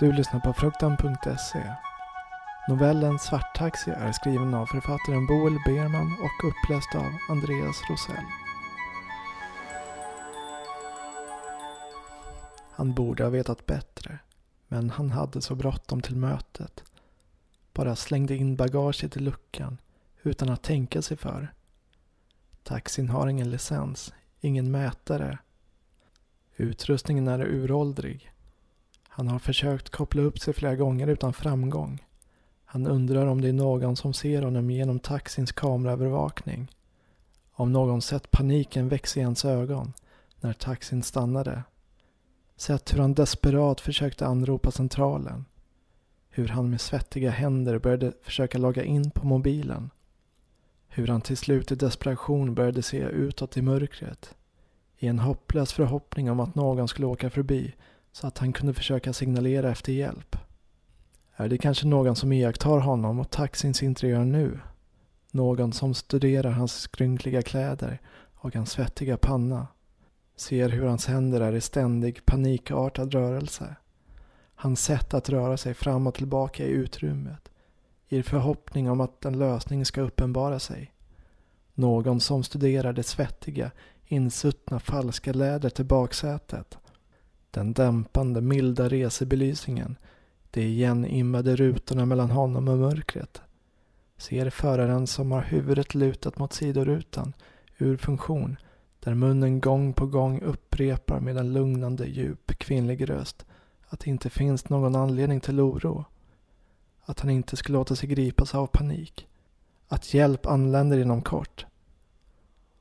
Du lyssnar på fruktan.se. Novellen Svarttaxi är skriven av författaren Boel Berman och uppläst av Andreas Rosell. Han borde ha vetat bättre, men han hade så bråttom till mötet. Bara slängde in bagaget i luckan utan att tänka sig för. Taxin har ingen licens, ingen mätare. Utrustningen är uråldrig. Han har försökt koppla upp sig flera gånger utan framgång. Han undrar om det är någon som ser honom genom taxins kameraövervakning. Om någon sett paniken växa i hans ögon när taxin stannade. Sett hur han desperat försökte anropa centralen. Hur han med svettiga händer började försöka logga in på mobilen. Hur han till slut i desperation började se utåt i mörkret. I en hopplös förhoppning om att någon skulle åka förbi så att han kunde försöka signalera efter hjälp. Är det kanske någon som iakttar honom och taxins interiör nu? Någon som studerar hans skrynkliga kläder och hans svettiga panna. Ser hur hans händer är i ständig panikartad rörelse. Hans sätt att röra sig fram och tillbaka i utrymmet. I förhoppning om att en lösning ska uppenbara sig. Någon som studerar det svettiga, insuttna falska lädret i baksätet. Den dämpande, milda resebelysningen de igenimmade rutorna mellan honom och mörkret. Ser föraren som har huvudet lutat mot sidorutan ur funktion där munnen gång på gång upprepar med en lugnande djup kvinnlig röst att det inte finns någon anledning till oro. Att han inte ska låta sig gripas av panik. Att hjälp anländer inom kort.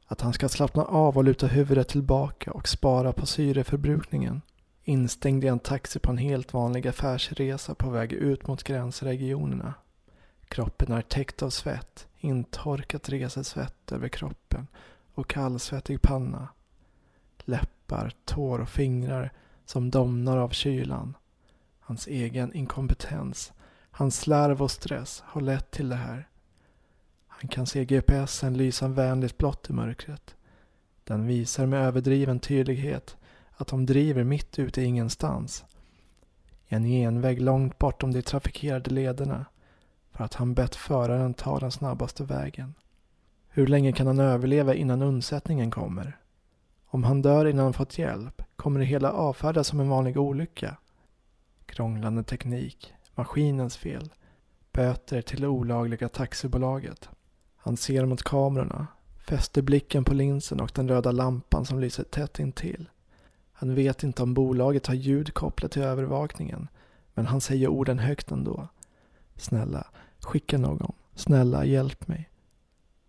Att han ska slappna av och luta huvudet tillbaka och spara på syreförbrukningen. Instängd i en taxi på en helt vanlig affärsresa på väg ut mot gränsregionerna. Kroppen är täckt av svett, intorkat resesvett över kroppen och kallsvettig panna. Läppar, tår och fingrar som domnar av kylan. Hans egen inkompetens, hans slarv och stress har lett till det här. Han kan se GPSen lysa vänligt blått i mörkret. Den visar med överdriven tydlighet att de driver mitt ute i ingenstans. I en genväg långt bortom de trafikerade lederna för att han bett föraren ta den snabbaste vägen. Hur länge kan han överleva innan undsättningen kommer? Om han dör innan han fått hjälp kommer det hela avfärdas som en vanlig olycka. Krånglande teknik, maskinens fel, böter till det olagliga taxibolaget. Han ser mot kamerorna, fäster blicken på linsen och den röda lampan som lyser tätt intill. Han vet inte om bolaget har ljud kopplat till övervakningen, men han säger orden högt ändå. Snälla, skicka någon. Snälla, hjälp mig.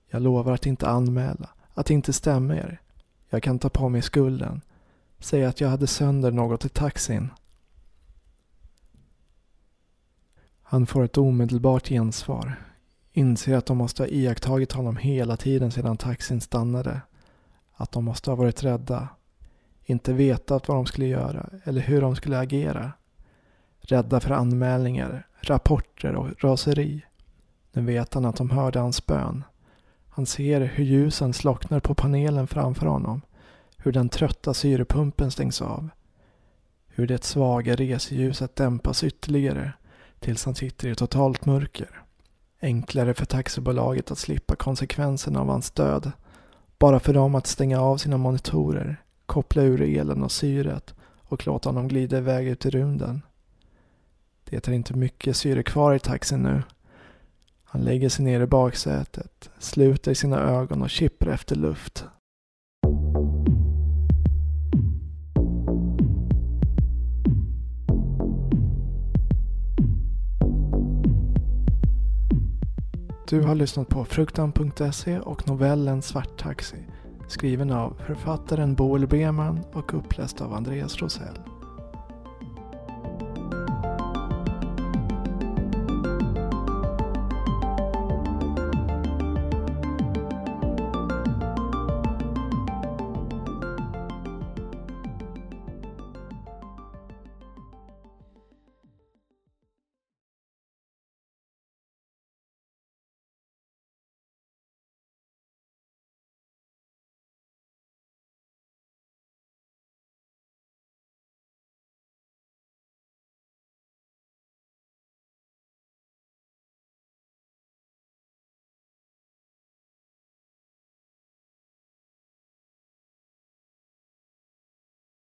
Jag lovar att inte anmäla, att inte stämma er. Jag kan ta på mig skulden. Säg att jag hade sönder något i taxin. Han får ett omedelbart gensvar. Inser att de måste ha iakttagit honom hela tiden sedan taxin stannade. Att de måste ha varit rädda. Inte vetat vad de skulle göra eller hur de skulle agera. Rädda för anmälningar, rapporter och raseri. Nu vet han att de hörde hans bön. Han ser hur ljusen slocknar på panelen framför honom. Hur den trötta syrepumpen stängs av. Hur det svaga reseljuset dämpas ytterligare tills han sitter i totalt mörker. Enklare för taxibolaget att slippa konsekvenserna av hans död. Bara för dem att stänga av sina monitorer, koppla ur elen och syret och låta honom glida iväg ut i rymden. Det är inte mycket syre kvar i taxin nu. Han lägger sig ner i baksätet, sluter sina ögon och kippar efter luft. Du har lyssnat på fruktan.se och novellen Svarttaxi skriven av författaren Boel Beman och uppläst av Andreas Rosell.